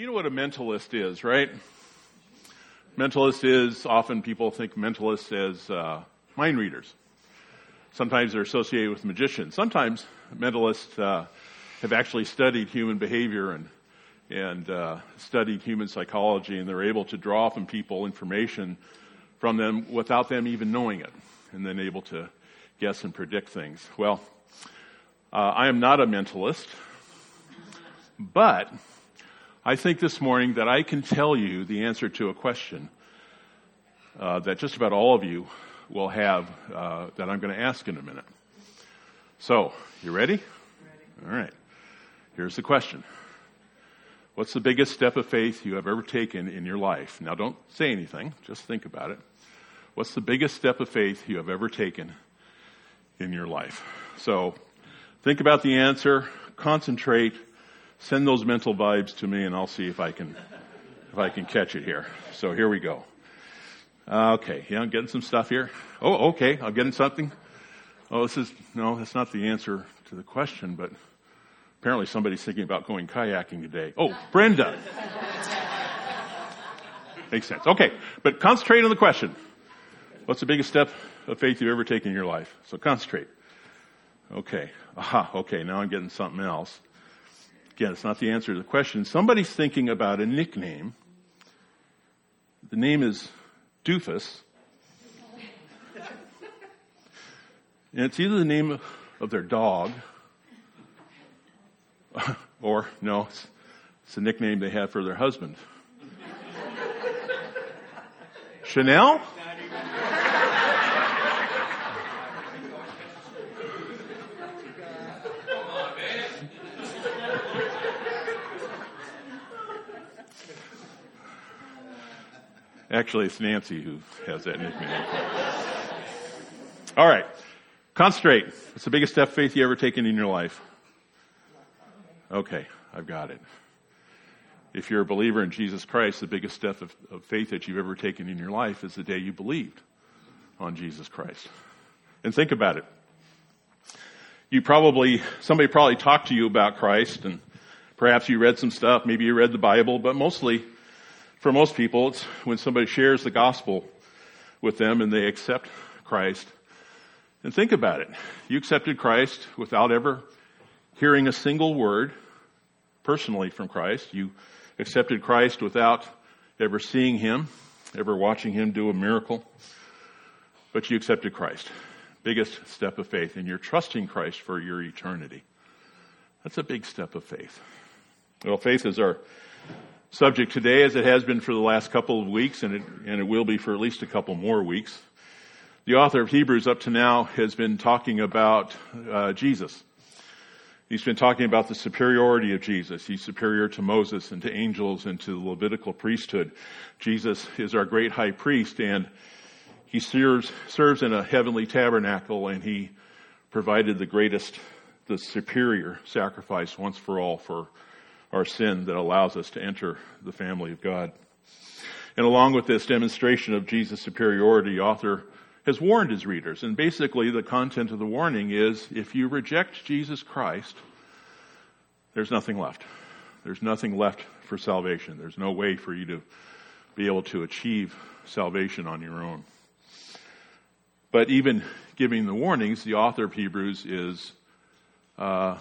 You know what a mentalist is, right? Mentalist is often people think mentalists as uh, mind readers. Sometimes they're associated with magicians. Sometimes mentalists uh, have actually studied human behavior and and uh, studied human psychology, and they're able to draw from people information from them without them even knowing it, and then able to guess and predict things. Well, uh, I am not a mentalist, but I think this morning that I can tell you the answer to a question uh, that just about all of you will have uh, that I'm going to ask in a minute. So, you ready? ready? All right. Here's the question. What's the biggest step of faith you have ever taken in your life? Now, don't say anything, just think about it. What's the biggest step of faith you have ever taken in your life? So, think about the answer, concentrate, send those mental vibes to me, and I'll see if I can if I can catch it here. So here we go. Uh, okay, yeah, I'm getting some stuff here. Oh, okay, I'm getting something. Oh, this is no, that's not the answer to the question, but Apparently somebody's thinking about going kayaking today. Oh, Brenda. Makes sense. Okay, but concentrate on the question. What's the biggest step of faith you've ever taken in your life? So concentrate. Okay. Aha, okay, now I'm getting something else. Again, it's not the answer to the question. Somebody's thinking about a nickname. The name is Doofus. And it's either the name of their dog or, no, it's, it's a nickname they had for their husband. Chanel? Actually, it's Nancy who has that nickname. All right. Concentrate. What's the biggest step of faith you ever taken in your life? Okay, I've got it. If you're a believer in Jesus Christ, the biggest step of, of faith that you've ever taken in your life is the day you believed on Jesus Christ. And think about it. You probably, somebody probably talked to you about Christ and perhaps you read some stuff, maybe you read the Bible, but mostly, for most people, it's when somebody shares the gospel with them and they accept Christ. And think about it. You accepted Christ without ever hearing a single word personally from Christ. You accepted Christ without ever seeing Him, ever watching Him do a miracle. But you accepted Christ. Biggest step of faith. And you're trusting Christ for your eternity. That's a big step of faith. Well, faith is our subject today as it has been for the last couple of weeks and it, and it will be for at least a couple more weeks. The author of Hebrews up to now has been talking about uh, Jesus He's been talking about the superiority of Jesus. He's superior to Moses and to angels and to the Levitical priesthood. Jesus is our great high priest and he serves, serves in a heavenly tabernacle and he provided the greatest, the superior sacrifice once for all for our sin that allows us to enter the family of God. And along with this demonstration of Jesus' superiority, author has warned his readers. And basically the content of the warning is if you reject Jesus Christ, there's nothing left. There's nothing left for salvation. There's no way for you to be able to achieve salvation on your own. But even giving the warnings, the author of Hebrews is uh,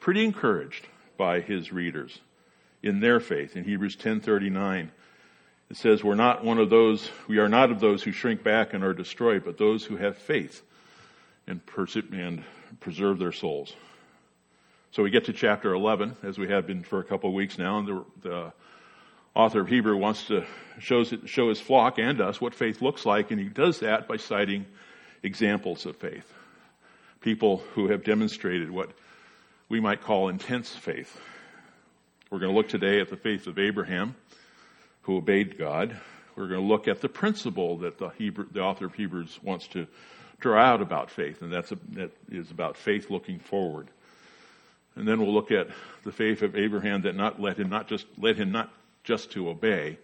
pretty encouraged by his readers in their faith. In Hebrews 10:39, it says, "We're not one of those. We are not of those who shrink back and are destroyed, but those who have faith and, pers- and preserve their souls." So we get to chapter 11, as we have been for a couple of weeks now, and the, the author of Hebrew wants to shows, show his flock and us what faith looks like, and he does that by citing examples of faith. People who have demonstrated what we might call intense faith. We're going to look today at the faith of Abraham, who obeyed God. We're going to look at the principle that the, Hebrew, the author of Hebrews wants to draw out about faith, and that's a, that is about faith looking forward. And then we'll look at the faith of Abraham that not led him not just led him not just to obey,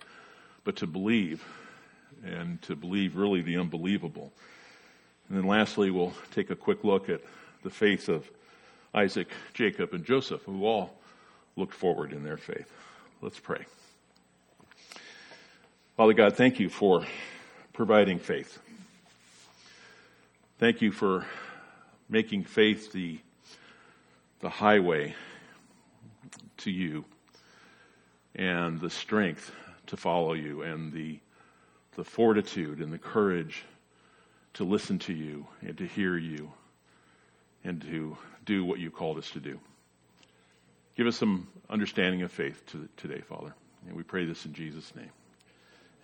but to believe, and to believe really the unbelievable. And then lastly, we'll take a quick look at the faith of Isaac, Jacob, and Joseph, who all looked forward in their faith. Let's pray. Father God, thank you for providing faith. Thank you for making faith the, the highway to you and the strength to follow you and the, the fortitude and the courage to listen to you and to hear you and to do what you called us to do. Give us some understanding of faith to, today, Father. And we pray this in Jesus' name.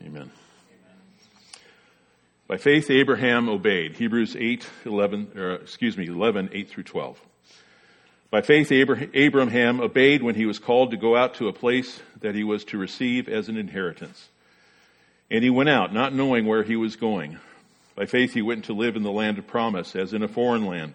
Amen. By faith, Abraham obeyed. Hebrews 8, 11, or, excuse me, 11, 8 through 12. By faith, Abraham obeyed when he was called to go out to a place that he was to receive as an inheritance. And he went out, not knowing where he was going. By faith, he went to live in the land of promise, as in a foreign land,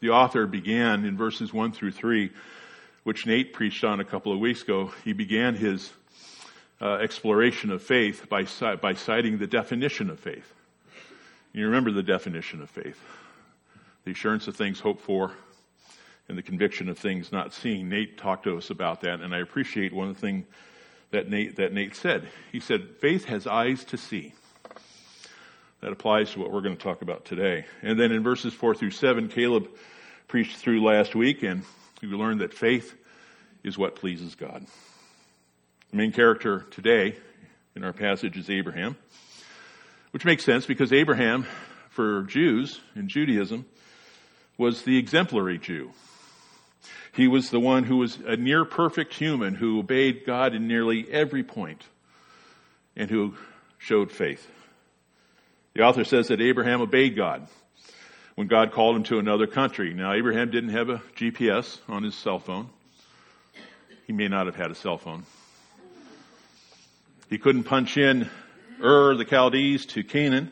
the author began in verses 1 through 3, which Nate preached on a couple of weeks ago. He began his uh, exploration of faith by, by citing the definition of faith. You remember the definition of faith. The assurance of things hoped for and the conviction of things not seen. Nate talked to us about that and I appreciate one of the things that Nate, that Nate said. He said, faith has eyes to see. That applies to what we're going to talk about today. And then in verses four through seven, Caleb preached through last week and we learned that faith is what pleases God. The main character today in our passage is Abraham. Which makes sense because Abraham, for Jews in Judaism, was the exemplary Jew. He was the one who was a near perfect human who obeyed God in nearly every point and who showed faith. The author says that Abraham obeyed God when God called him to another country. Now, Abraham didn't have a GPS on his cell phone. He may not have had a cell phone. He couldn't punch in Ur the Chaldees to Canaan.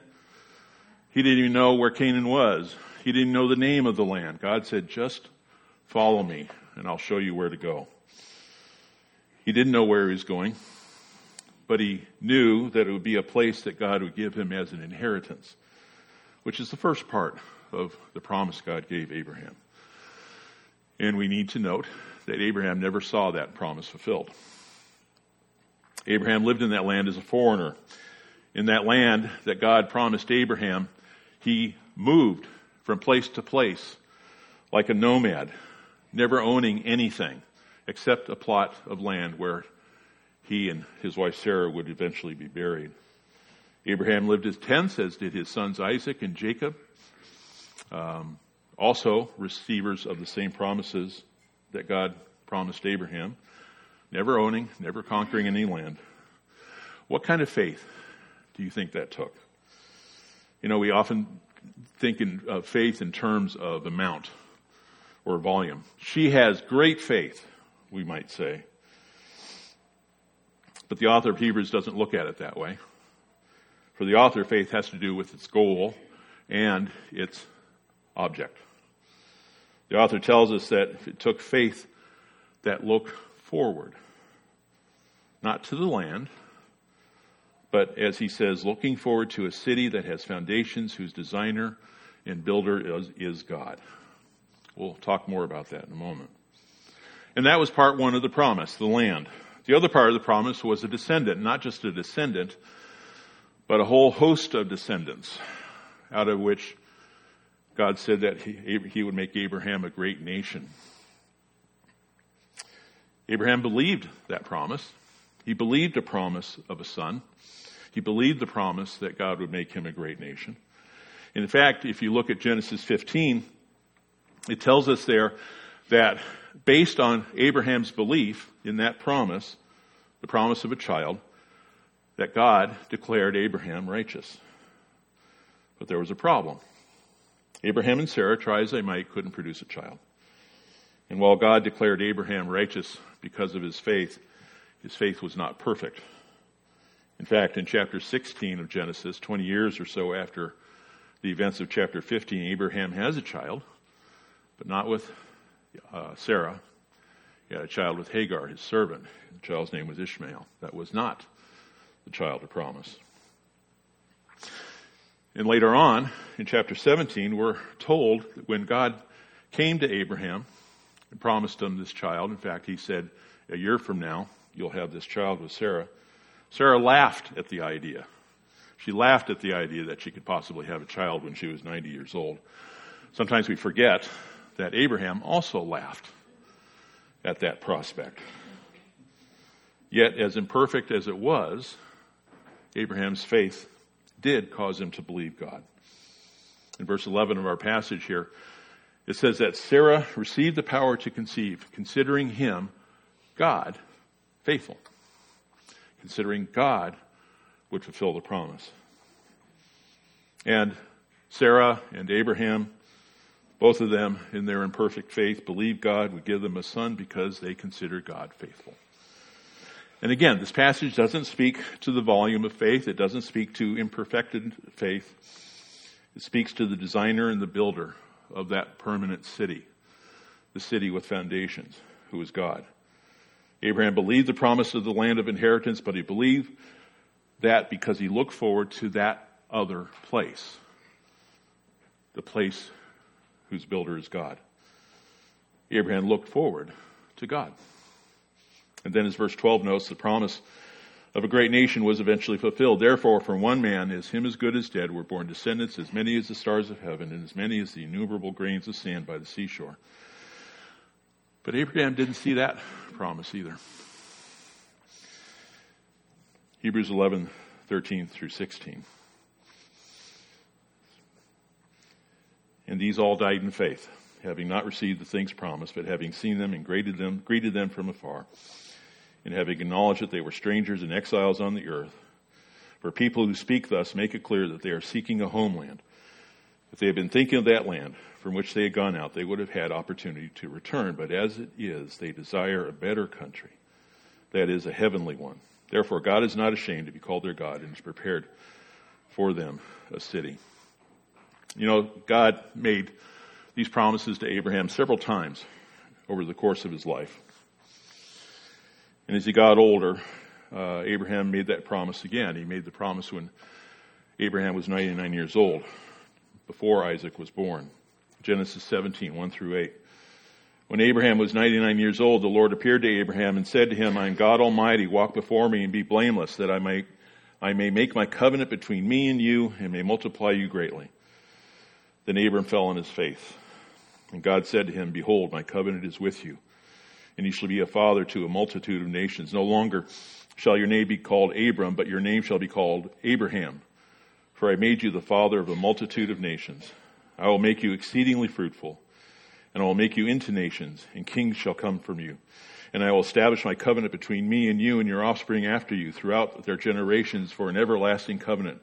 He didn't even know where Canaan was. He didn't know the name of the land. God said, just follow me and I'll show you where to go. He didn't know where he was going, but he knew that it would be a place that God would give him as an inheritance, which is the first part of the promise God gave Abraham. And we need to note that Abraham never saw that promise fulfilled. Abraham lived in that land as a foreigner in that land that God promised Abraham, he moved from place to place like a nomad, never owning anything except a plot of land where he and his wife Sarah would eventually be buried. Abraham lived in tents, as did his sons Isaac and Jacob, um, also receivers of the same promises that God promised Abraham, never owning, never conquering any land. What kind of faith do you think that took? You know, we often think in uh, faith in terms of amount or volume. She has great faith, we might say. But the author of Hebrews doesn't look at it that way. For the author, faith has to do with its goal and its object. The author tells us that it took faith that looked forward, not to the land, but as he says, looking forward to a city that has foundations whose designer and builder is, is God. We'll talk more about that in a moment. And that was part one of the promise, the land. The other part of the promise was a descendant, not just a descendant, but a whole host of descendants, out of which God said that he, he would make Abraham a great nation. Abraham believed that promise. He believed a promise of a son. He believed the promise that God would make him a great nation. In fact, if you look at Genesis 15, it tells us there that based on Abraham's belief in that promise, the promise of a child, that God declared Abraham righteous. But there was a problem. Abraham and Sarah, try as they might, couldn't produce a child. And while God declared Abraham righteous because of his faith, his faith was not perfect. In fact, in chapter 16 of Genesis, 20 years or so after the events of chapter 15, Abraham has a child, but not with uh, Sarah. He had a child with Hagar, his servant. The child's name was Ishmael. That was not the child of promise. And later on, in chapter 17, we're told that when God came to Abraham and promised him this child, in fact, he said, a year from now, you'll have this child with Sarah. Sarah laughed at the idea. She laughed at the idea that she could possibly have a child when she was 90 years old. Sometimes we forget that Abraham also laughed at that prospect. Yet, as imperfect as it was, Abraham's faith did cause him to believe God. In verse 11 of our passage here, it says that Sarah received the power to conceive, considering him, God, faithful. Considering God would fulfill the promise. And Sarah and Abraham, both of them in their imperfect faith, believed God would give them a son because they considered God faithful. And again, this passage doesn't speak to the volume of faith. It doesn't speak to imperfected faith. It speaks to the designer and the builder of that permanent city, the city with foundations, who is God. Abraham believed the promise of the land of inheritance, but he believed that because he looked forward to that other place, the place whose builder is God. Abraham looked forward to God. And then as verse 12 notes, the promise of a great nation was eventually fulfilled. Therefore, from one man, as him as good as dead, were born descendants as many as the stars of heaven and as many as the innumerable grains of sand by the seashore. But Abraham didn't see that promise either. Hebrews 11, 13 through 16. And these all died in faith, having not received the things promised, but having seen them and greeted them, greeted them from afar and having acknowledged that they were strangers and exiles on the earth. For people who speak thus make it clear that they are seeking a homeland. If they had been thinking of that land from which they had gone out, they would have had opportunity to return. But as it is, they desire a better country, that is, a heavenly one. Therefore, God is not ashamed to be called their God and has prepared for them a city. You know, God made these promises to Abraham several times over the course of his life. And as he got older, uh, Abraham made that promise again. He made the promise when Abraham was 99 years old, before Isaac was born. Genesis 17, 1 through 8. When Abraham was 99 years old, the Lord appeared to Abraham and said to him, I am God Almighty, walk before me and be blameless, that I may, I may make my covenant between me and you and may multiply you greatly. Then Abram fell on his faith. And God said to him, Behold, my covenant is with you and you shall be a father to a multitude of nations. No longer shall your name be called Abram, but your name shall be called Abraham. For I made you the father of a multitude of nations. I will make you exceedingly fruitful, and I will make you into nations, and kings shall come from you. And I will establish my covenant between me and you and your offspring after you throughout their generations for an everlasting covenant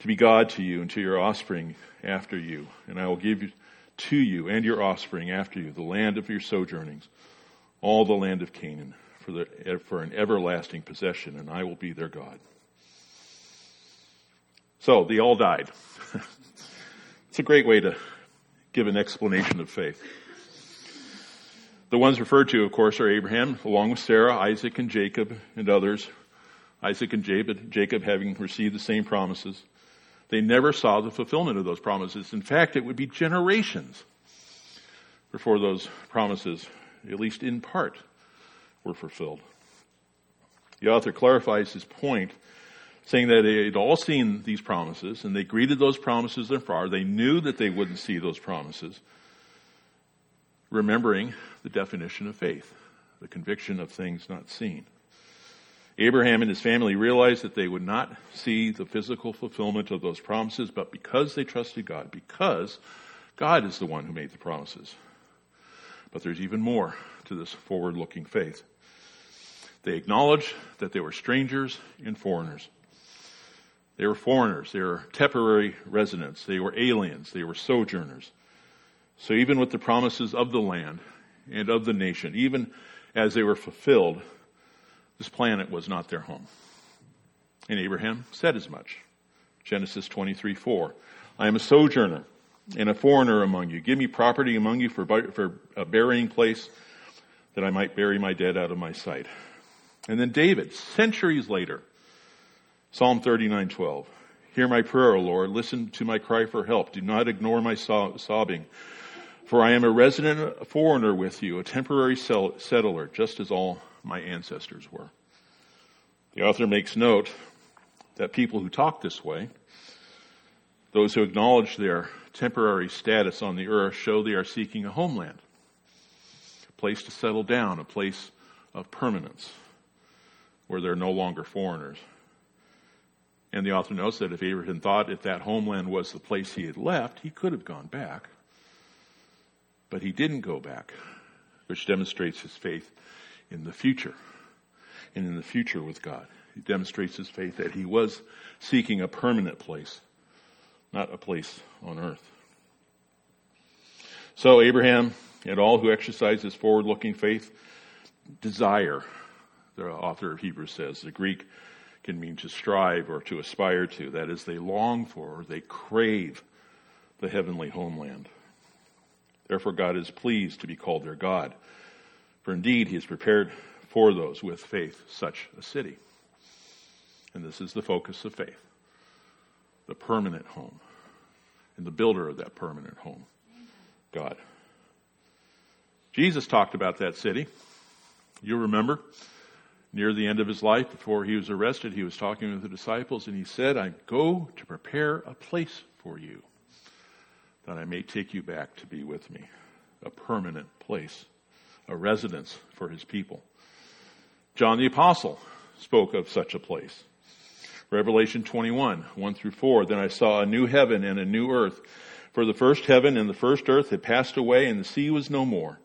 to be God to you and to your offspring after you. And I will give to you and your offspring after you the land of your sojournings all the land of Canaan for, the, for an everlasting possession, and I will be their God. So they all died. it's a great way to give an explanation of faith. The ones referred to, of course, are Abraham, along with Sarah, Isaac, and Jacob, and others. Isaac and Jacob, Jacob having received the same promises. They never saw the fulfillment of those promises. In fact, it would be generations before those promises at least in part, were fulfilled. The author clarifies his point, saying that they had all seen these promises and they greeted those promises afar. They knew that they wouldn't see those promises, remembering the definition of faith, the conviction of things not seen. Abraham and his family realized that they would not see the physical fulfillment of those promises, but because they trusted God, because God is the one who made the promises, but there's even more to this forward looking faith. They acknowledged that they were strangers and foreigners. They were foreigners. They were temporary residents. They were aliens. They were sojourners. So even with the promises of the land and of the nation, even as they were fulfilled, This planet was not their home. And Abraham said as much. Genesis 23, 4. I am a sojourner and a foreigner among you. Give me property among you for, for a burying place that I might bury my dead out of my sight. And then David, centuries later, Psalm 39, 12. Hear my prayer, O Lord. Listen to my cry for help. Do not ignore my sobbing. For I am a resident foreigner with you, a temporary settler, just as all my ancestors were. The author makes note that people who talk this way, those who acknowledge their temporary status on the earth, show they are seeking a homeland, a place to settle down, a place of permanence, where they're no longer foreigners. And the author notes that if Abraham thought if that homeland was the place he had left, he could have gone back. But he didn't go back, which demonstrates his faith in the future and in the future with God. He demonstrates his faith that he was seeking a permanent place, not a place on earth. So Abraham and all who exercise this forward looking faith desire, the author of Hebrews says, the Greek can mean to strive or to aspire to. That is, they long for, they crave the heavenly homeland. Therefore, God is pleased to be called their God. For indeed, He has prepared for those with faith such a city. And this is the focus of faith the permanent home, and the builder of that permanent home, God. Jesus talked about that city. You remember, near the end of his life, before he was arrested, he was talking with the disciples, and he said, I go to prepare a place for you that I may take you back to be with me. A permanent place, a residence for his people. John the Apostle spoke of such a place. Revelation 21, 1 through 4. Then I saw a new heaven and a new earth. For the first heaven and the first earth had passed away and the sea was no more.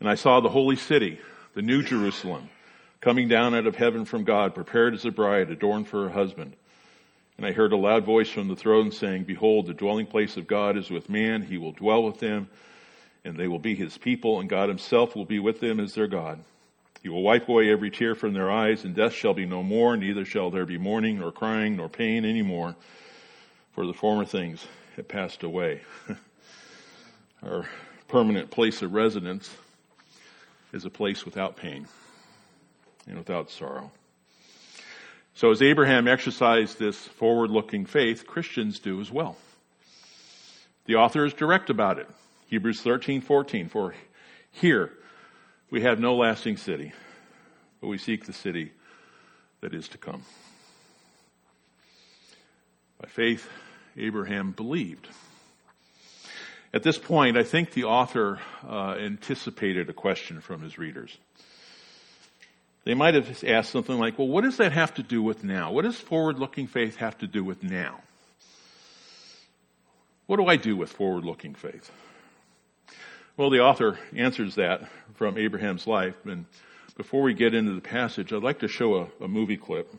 And I saw the holy city, the new Jerusalem, coming down out of heaven from God, prepared as a bride adorned for her husband. And I heard a loud voice from the throne saying, Behold, the dwelling place of God is with man. He will dwell with them, and they will be his people, and God himself will be with them as their God. He will wipe away every tear from their eyes, and death shall be no more, neither shall there be mourning, nor crying, nor pain any more, for the former things have passed away. Our permanent place of residence is a place without pain and without sorrow. So as Abraham exercised this forward-looking faith, Christians do as well. The author is direct about it. Hebrews 13, 14. For here we have no lasting city, but we seek the city that is to come. By faith, Abraham believed. At this point, I think the author uh, anticipated a question from his readers. They might have asked something like, well, what does that have to do with now? What does forward looking faith have to do with now? What do I do with forward looking faith? Well, the author answers that from Abraham's life. And before we get into the passage, I'd like to show a, a movie clip.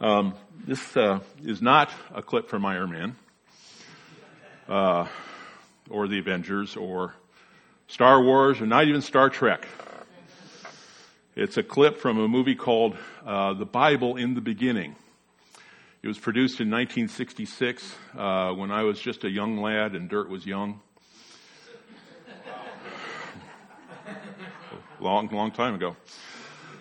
Um, this uh, is not a clip from Iron Man, uh, or the Avengers, or Star Wars, or not even Star Trek. It's a clip from a movie called uh, The Bible in the Beginning. It was produced in 1966 uh, when I was just a young lad and Dirt was young. Long, long time ago.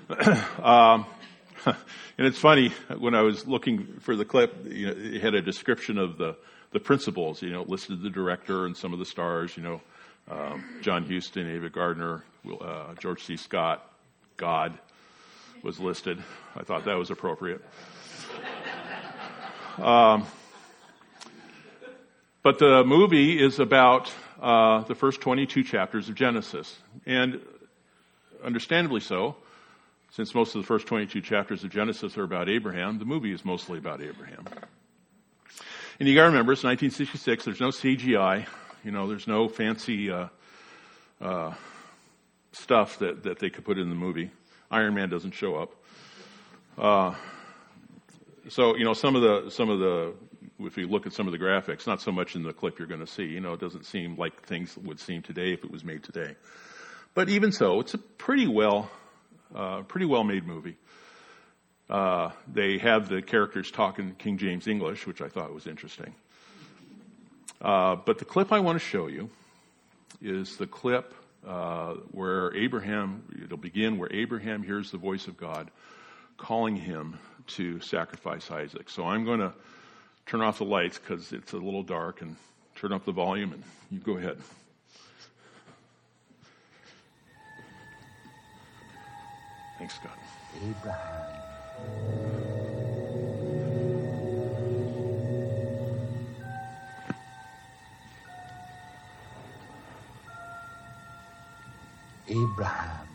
um, and it's funny when I was looking for the clip, you know, it had a description of the the principals. You know, listed the director and some of the stars. You know, um, John Huston, Ava Gardner, uh, George C. Scott, God was listed. I thought that was appropriate. Um, but the movie is about uh, the first 22 chapters of Genesis. And understandably so, since most of the first 22 chapters of Genesis are about Abraham, the movie is mostly about Abraham. And you gotta remember, it's 1966, there's no CGI, you know, there's no fancy, uh, uh, stuff that, that they could put in the movie. Iron Man doesn't show up. Uh, so you know some of the some of the if you look at some of the graphics, not so much in the clip you're going to see. You know, it doesn't seem like things would seem today if it was made today. But even so, it's a pretty well Uh, pretty well made movie. Uh, they have the characters talking King James English, which I thought was interesting. Uh, but the clip I want to show you is the clip uh, where Abraham, it'll begin where Abraham hears the voice of God calling him to sacrifice Isaac. So I'm going to turn off the lights because it's a little dark and turn up the volume and you go ahead. Thanks, God. Abraham. Abraham.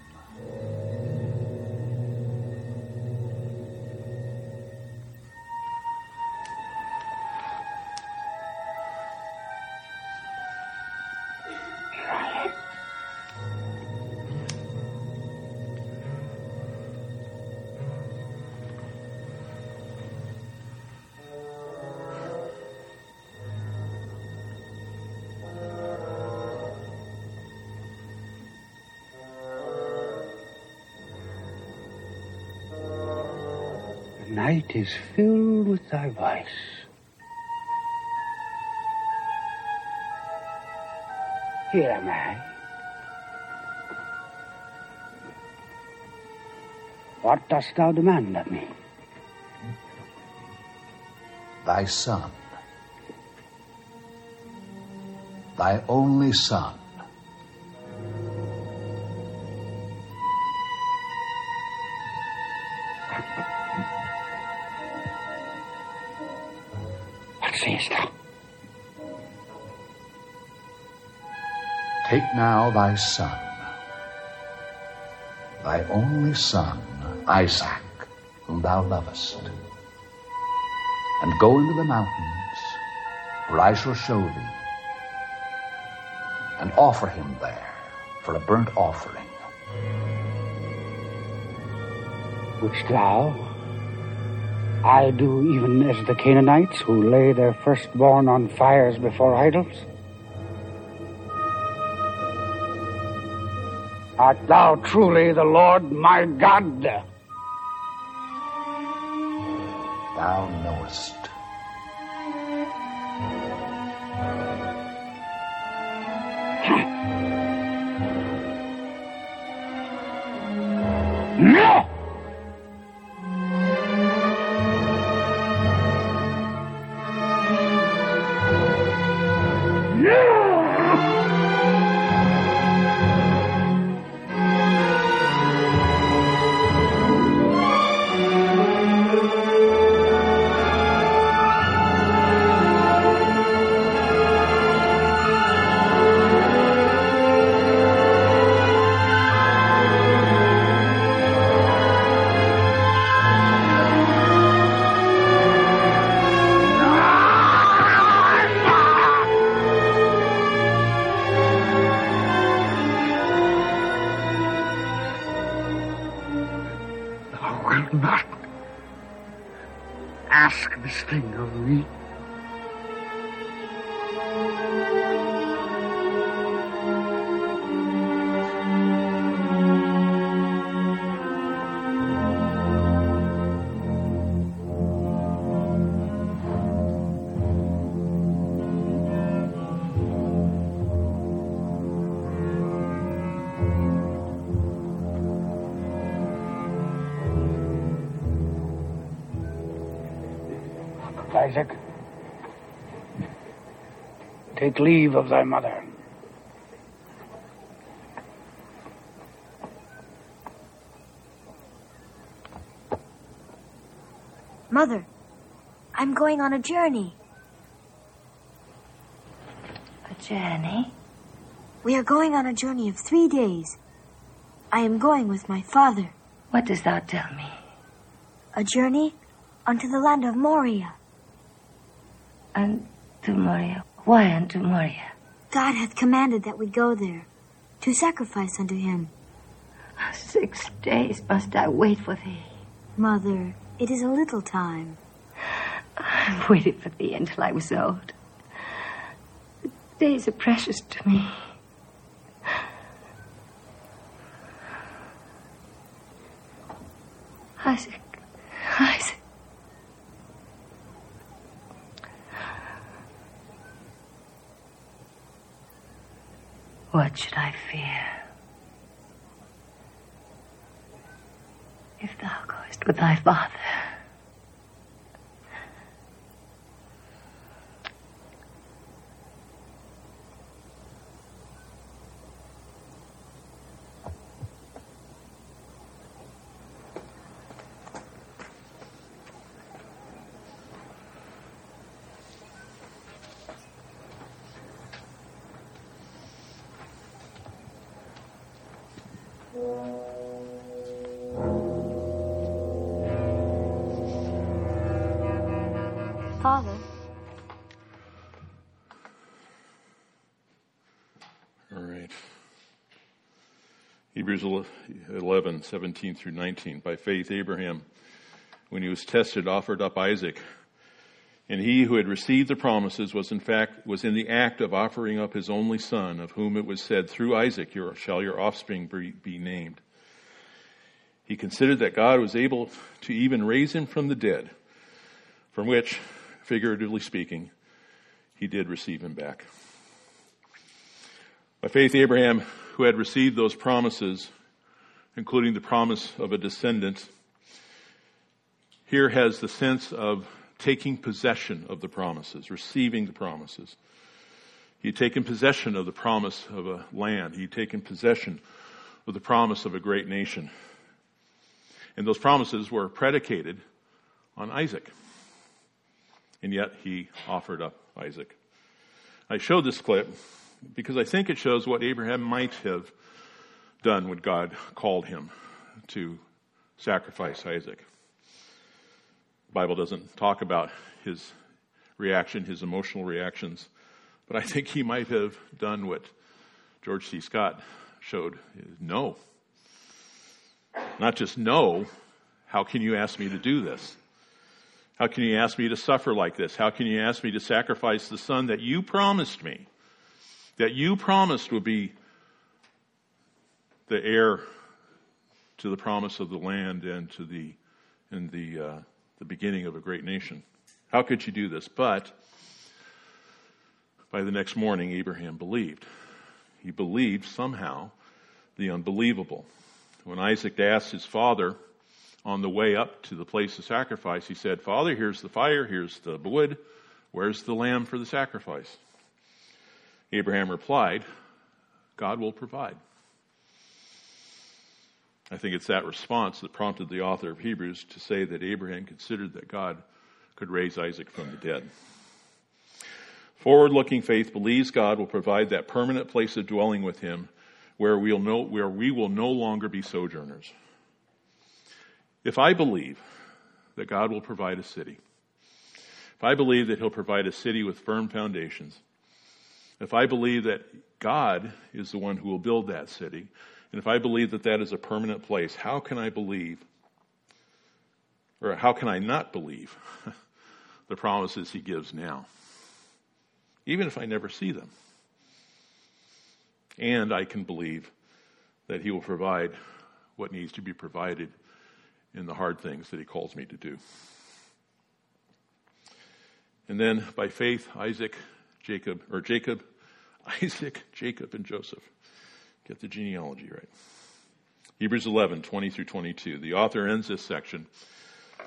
Night is filled with thy voice. Here am I. What dost thou demand of me? thy son, thy only son. Now thy son, thy only son, Isaac, whom thou lovest, and go into the mountains, where I shall show thee, and offer him there for a burnt offering. Which thou, I do even as the Canaanites who lay their firstborn on fires before idols? Art thou truly the Lord my God? Thou knowest. Take leave of thy mother. Mother, I'm going on a journey. A journey? We are going on a journey of three days. I am going with my father. What dost thou tell me? A journey unto the land of Moriah. Unto Moriah. Why unto Moriah? God hath commanded that we go there to sacrifice unto him. Six days must I wait for thee. Mother, it is a little time. I've waited for thee until I was old. The days are precious to me. Isaac. Isaac. What should I fear? If thou goest with thy father. Hebrews 11, 17 through 19. By faith, Abraham, when he was tested, offered up Isaac. And he who had received the promises was in fact, was in the act of offering up his only son, of whom it was said, through Isaac your, shall your offspring be, be named. He considered that God was able to even raise him from the dead, from which, figuratively speaking, he did receive him back. By faith, Abraham, who had received those promises, including the promise of a descendant, here has the sense of taking possession of the promises, receiving the promises. He'd taken possession of the promise of a land. He'd taken possession of the promise of a great nation. And those promises were predicated on Isaac. And yet he offered up Isaac. I showed this clip because I think it shows what Abraham might have done when God called him to sacrifice Isaac. The Bible doesn't talk about his reaction, his emotional reactions, but I think he might have done what George C. Scott showed. No. Not just no, how can you ask me to do this? How can you ask me to suffer like this? How can you ask me to sacrifice the son that you promised me? That you promised would be the heir to the promise of the land and to the and the uh, the beginning of a great nation. How could you do this? But by the next morning, Abraham believed. He believed somehow the unbelievable. When Isaac asked his father on the way up to the place of sacrifice, he said, Father, here's the fire, here's the wood, where's the lamb for the sacrifice? Abraham replied, God will provide. I think it's that response that prompted the author of Hebrews to say that Abraham considered that God could raise Isaac from the dead. Forward looking faith believes God will provide that permanent place of dwelling with him where, we'll no, where we will no longer be sojourners. If I believe that God will provide a city, if I believe that he'll provide a city with firm foundations, if I believe that God is the one who will build that city, and if I believe that that is a permanent place, how can I believe, or how can I not believe the promises he gives now? Even if I never see them. And I can believe that he will provide what needs to be provided in the hard things that he calls me to do. And then by faith, Isaac, Jacob, or Jacob, Isaac, Jacob, and Joseph. Get the genealogy right. Hebrews 11, 20 through 22. The author ends this section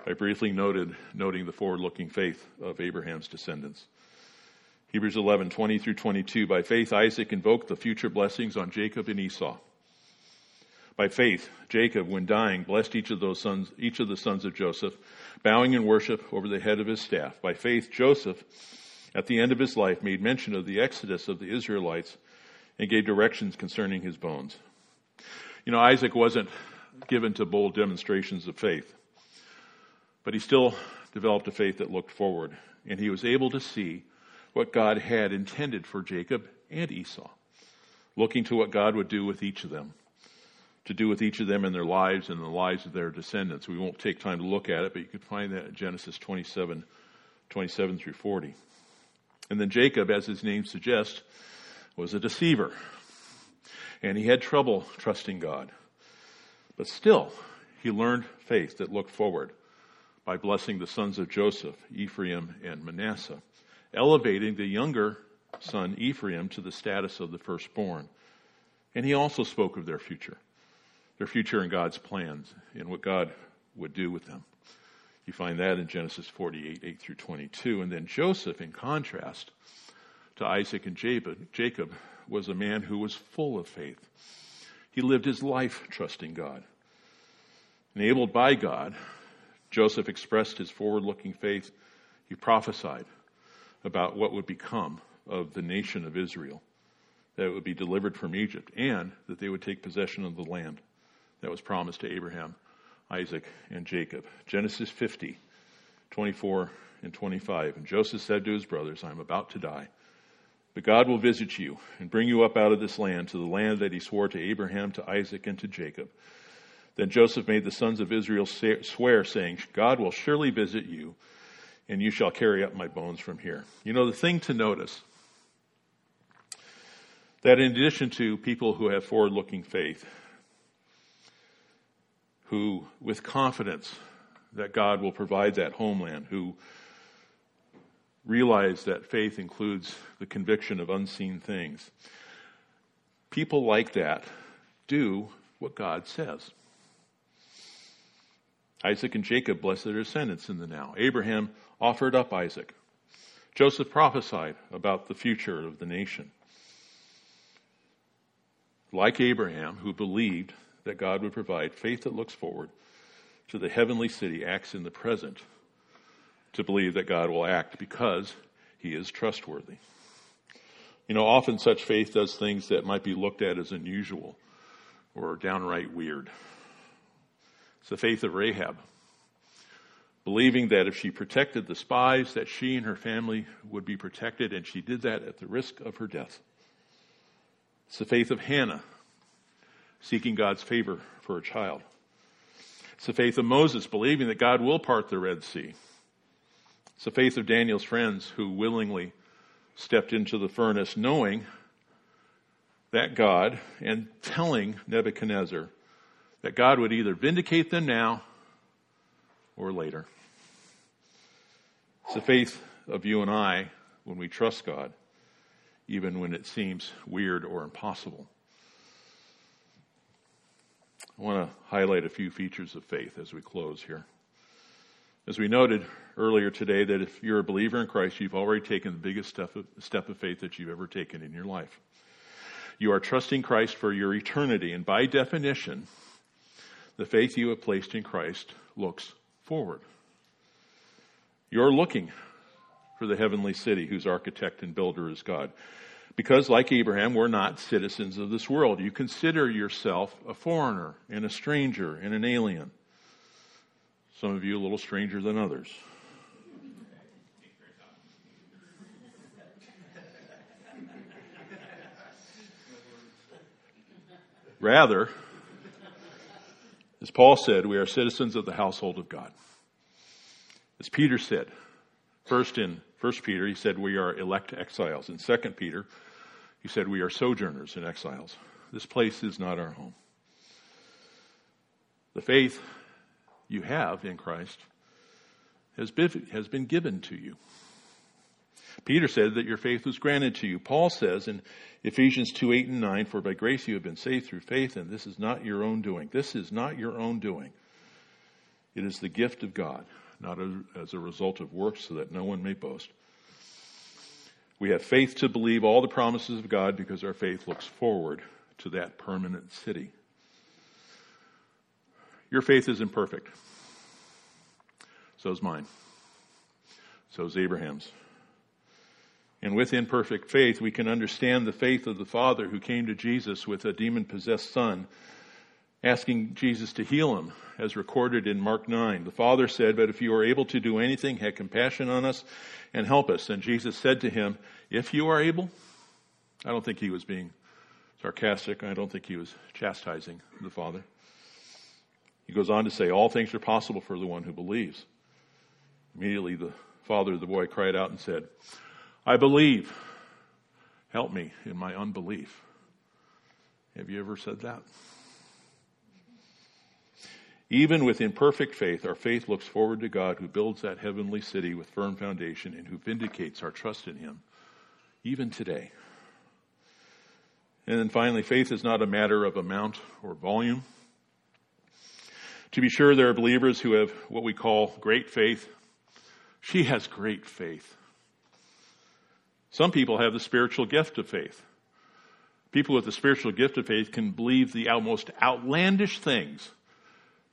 by briefly noted, noting the forward looking faith of Abraham's descendants. Hebrews 11, 20 through 22. By faith, Isaac invoked the future blessings on Jacob and Esau. By faith, Jacob, when dying, blessed each of those sons, each of the sons of Joseph, bowing in worship over the head of his staff. By faith, Joseph, at the end of his life, made mention of the exodus of the Israelites and gave directions concerning his bones. You know, Isaac wasn't given to bold demonstrations of faith, but he still developed a faith that looked forward, and he was able to see what God had intended for Jacob and Esau, looking to what God would do with each of them, to do with each of them in their lives and the lives of their descendants. We won't take time to look at it, but you can find that in Genesis 27, 27 through 40. And then Jacob, as his name suggests, was a deceiver. And he had trouble trusting God. But still, he learned faith that looked forward by blessing the sons of Joseph, Ephraim and Manasseh, elevating the younger son Ephraim to the status of the firstborn. And he also spoke of their future, their future in God's plans and what God would do with them. You find that in Genesis 48, 8 through 22. And then Joseph, in contrast to Isaac and Jacob, was a man who was full of faith. He lived his life trusting God. Enabled by God, Joseph expressed his forward looking faith. He prophesied about what would become of the nation of Israel, that it would be delivered from Egypt, and that they would take possession of the land that was promised to Abraham, Isaac, and Jacob. Genesis 50, 24 and 25. And Joseph said to his brothers, I am about to die. But God will visit you and bring you up out of this land to the land that he swore to Abraham, to Isaac, and to Jacob. Then Joseph made the sons of Israel swear, saying, God will surely visit you, and you shall carry up my bones from here. You know, the thing to notice that in addition to people who have forward looking faith, who with confidence that God will provide that homeland, who realize that faith includes the conviction of unseen things, people like that do what God says. Isaac and Jacob blessed their descendants in the now. Abraham offered up Isaac. Joseph prophesied about the future of the nation like Abraham, who believed that God would provide, faith that looks forward to the heavenly city acts in the present to believe that God will act because he is trustworthy. You know, often such faith does things that might be looked at as unusual or downright weird. It's the faith of Rahab, believing that if she protected the spies, that she and her family would be protected, and she did that at the risk of her death. It's the faith of Hannah, seeking God's favor for a child. It's the faith of Moses, believing that God will part the Red Sea. It's the faith of Daniel's friends who willingly stepped into the furnace knowing that God and telling Nebuchadnezzar that God would either vindicate them now or later. It's the faith of you and I when we trust God even when it seems weird or impossible. I want to highlight a few features of faith as we close here. As we noted earlier today, that if you're a believer in Christ, you've already taken the biggest step of, step of faith that you've ever taken in your life. You are trusting Christ for your eternity, and by definition, the faith you have placed in Christ looks forward. You're looking for the heavenly city whose architect and builder is God. Because, like Abraham, we're not citizens of this world. You consider yourself a foreigner and a stranger and an alien. Some of you a little stranger than others. Rather, as Paul said, we are citizens of the household of God. As Peter said, First in First Peter, he said we are elect exiles. In Second Peter, he said we are sojourners and exiles. This place is not our home. The faith you have in Christ has been, has been given to you. Peter said that your faith was granted to you. Paul says in Ephesians 2, 8 and 9, for by grace you have been saved through faith, and this is not your own doing. This is not your own doing. It is the gift of God not as a result of works, so that no one may boast. We have faith to believe all the promises of God because our faith looks forward to that permanent city. Your faith is imperfect. So is mine. So is Abraham's. And with imperfect faith, we can understand the faith of the Father who came to Jesus with a demon possessed son asking Jesus to heal him, as recorded in Mark 9. The father said, But if you are able to do anything, have compassion on us and help us. And Jesus said to him, If you are able, I don't think he was being sarcastic. I don't think he was chastising the father. He goes on to say, All things are possible for the one who believes. Immediately, the father of the boy cried out and said, I believe. Help me in my unbelief. Have you ever said that? Even with imperfect faith, our faith looks forward to God who builds that heavenly city with firm foundation and who vindicates our trust in Him, even today. And then finally, faith is not a matter of amount or volume. To be sure, there are believers who have what we call great faith. She has great faith. Some people have the spiritual gift of faith. People with the spiritual gift of faith can believe the most outlandish things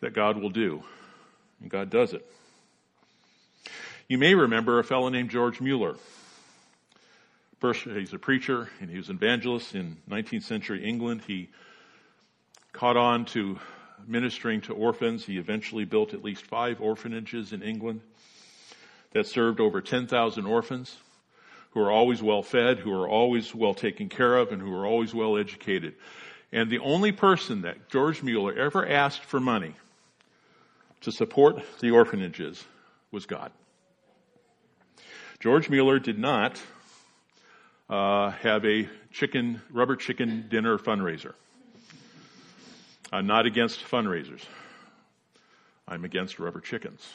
that God will do. And God does it. You may remember a fellow named George Mueller. First, he's a preacher and he was an evangelist in 19th century England. He caught on to ministering to orphans. He eventually built at least five orphanages in England that served over 10,000 orphans who are always well fed, who are always well taken care of, and who are always well educated. And the only person that George Mueller ever asked for money to support the orphanages was God. George Mueller did not uh, have a chicken, rubber chicken dinner fundraiser. I'm not against fundraisers. I'm against rubber chickens.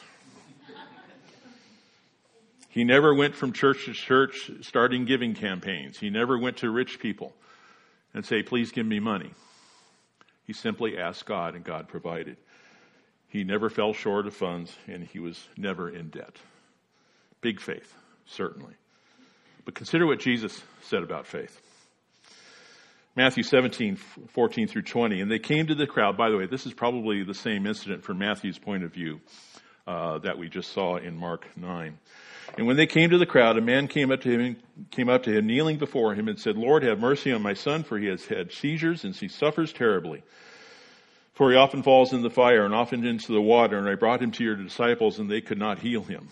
He never went from church to church starting giving campaigns. He never went to rich people and say, please give me money. He simply asked God and God provided. He never fell short of funds and he was never in debt. Big faith, certainly. But consider what Jesus said about faith. Matthew 17, 14 through 20. And they came to the crowd. By the way, this is probably the same incident from Matthew's point of view uh, that we just saw in Mark 9. And when they came to the crowd, a man came up to him, came up to him, kneeling before him, and said, Lord, have mercy on my son, for he has had seizures and he suffers terribly. For he often falls in the fire and often into the water, and I brought him to your disciples, and they could not heal him.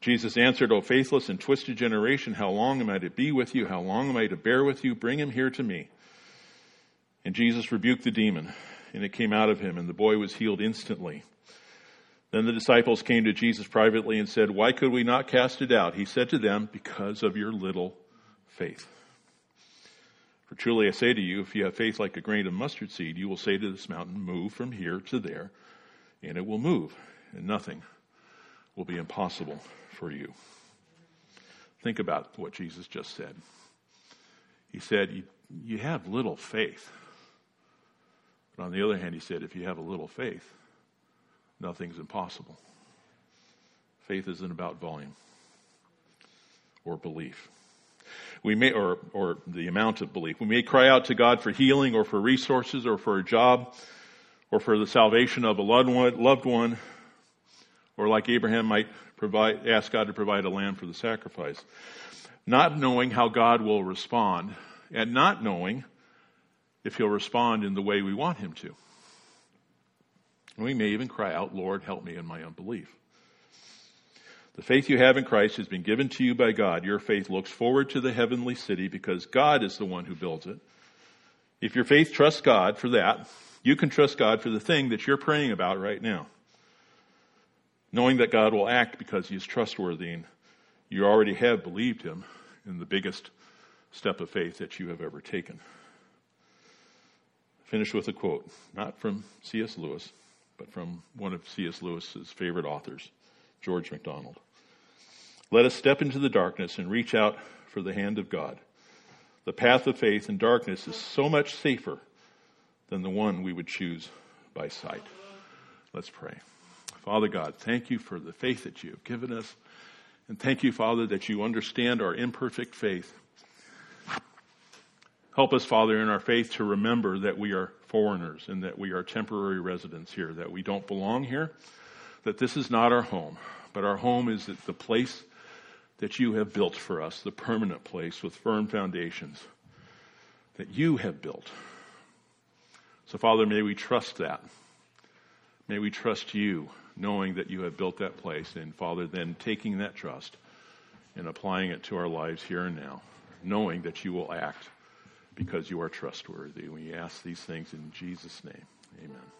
Jesus answered, O faithless and twisted generation, how long am I to be with you? How long am I to bear with you? Bring him here to me. And Jesus rebuked the demon, and it came out of him, and the boy was healed instantly. Then the disciples came to Jesus privately and said, Why could we not cast it out? He said to them, Because of your little faith. For truly I say to you, if you have faith like a grain of mustard seed, you will say to this mountain, Move from here to there, and it will move, and nothing will be impossible for you. Think about what Jesus just said. He said, You, you have little faith. But on the other hand, he said, If you have a little faith, nothing's impossible. Faith isn't about volume or belief we may, or, or the amount of belief. We may cry out to God for healing or for resources or for a job or for the salvation of a loved one, loved one or like Abraham might provide, ask God to provide a lamb for the sacrifice. Not knowing how God will respond and not knowing if he'll respond in the way we want him to. We may even cry out, Lord, help me in my unbelief. The faith you have in Christ has been given to you by God. Your faith looks forward to the heavenly city because God is the one who builds it. If your faith trusts God for that, you can trust God for the thing that you're praying about right now. Knowing that God will act because he is trustworthy and you already have believed him in the biggest step of faith that you have ever taken. Finish with a quote, not from C.S. Lewis, but from one of C.S. Lewis's favorite authors, George MacDonald. Let us step into the darkness and reach out for the hand of God. The path of faith in darkness is so much safer than the one we would choose by sight. Let's pray. Father God, thank you for the faith that you have given us. And thank you, Father, that you understand our imperfect faith. Help us, Father, in our faith to remember that we are foreigners and that we are temporary residents here, that we don't belong here, that this is not our home, but our home is the place that you have built for us, the permanent place with firm foundations that you have built. So, Father, may we trust that. May we trust you, knowing that you have built that place, and Father, then taking that trust and applying it to our lives here and now, knowing that you will act because you are trustworthy. We ask these things in Jesus' name. Amen.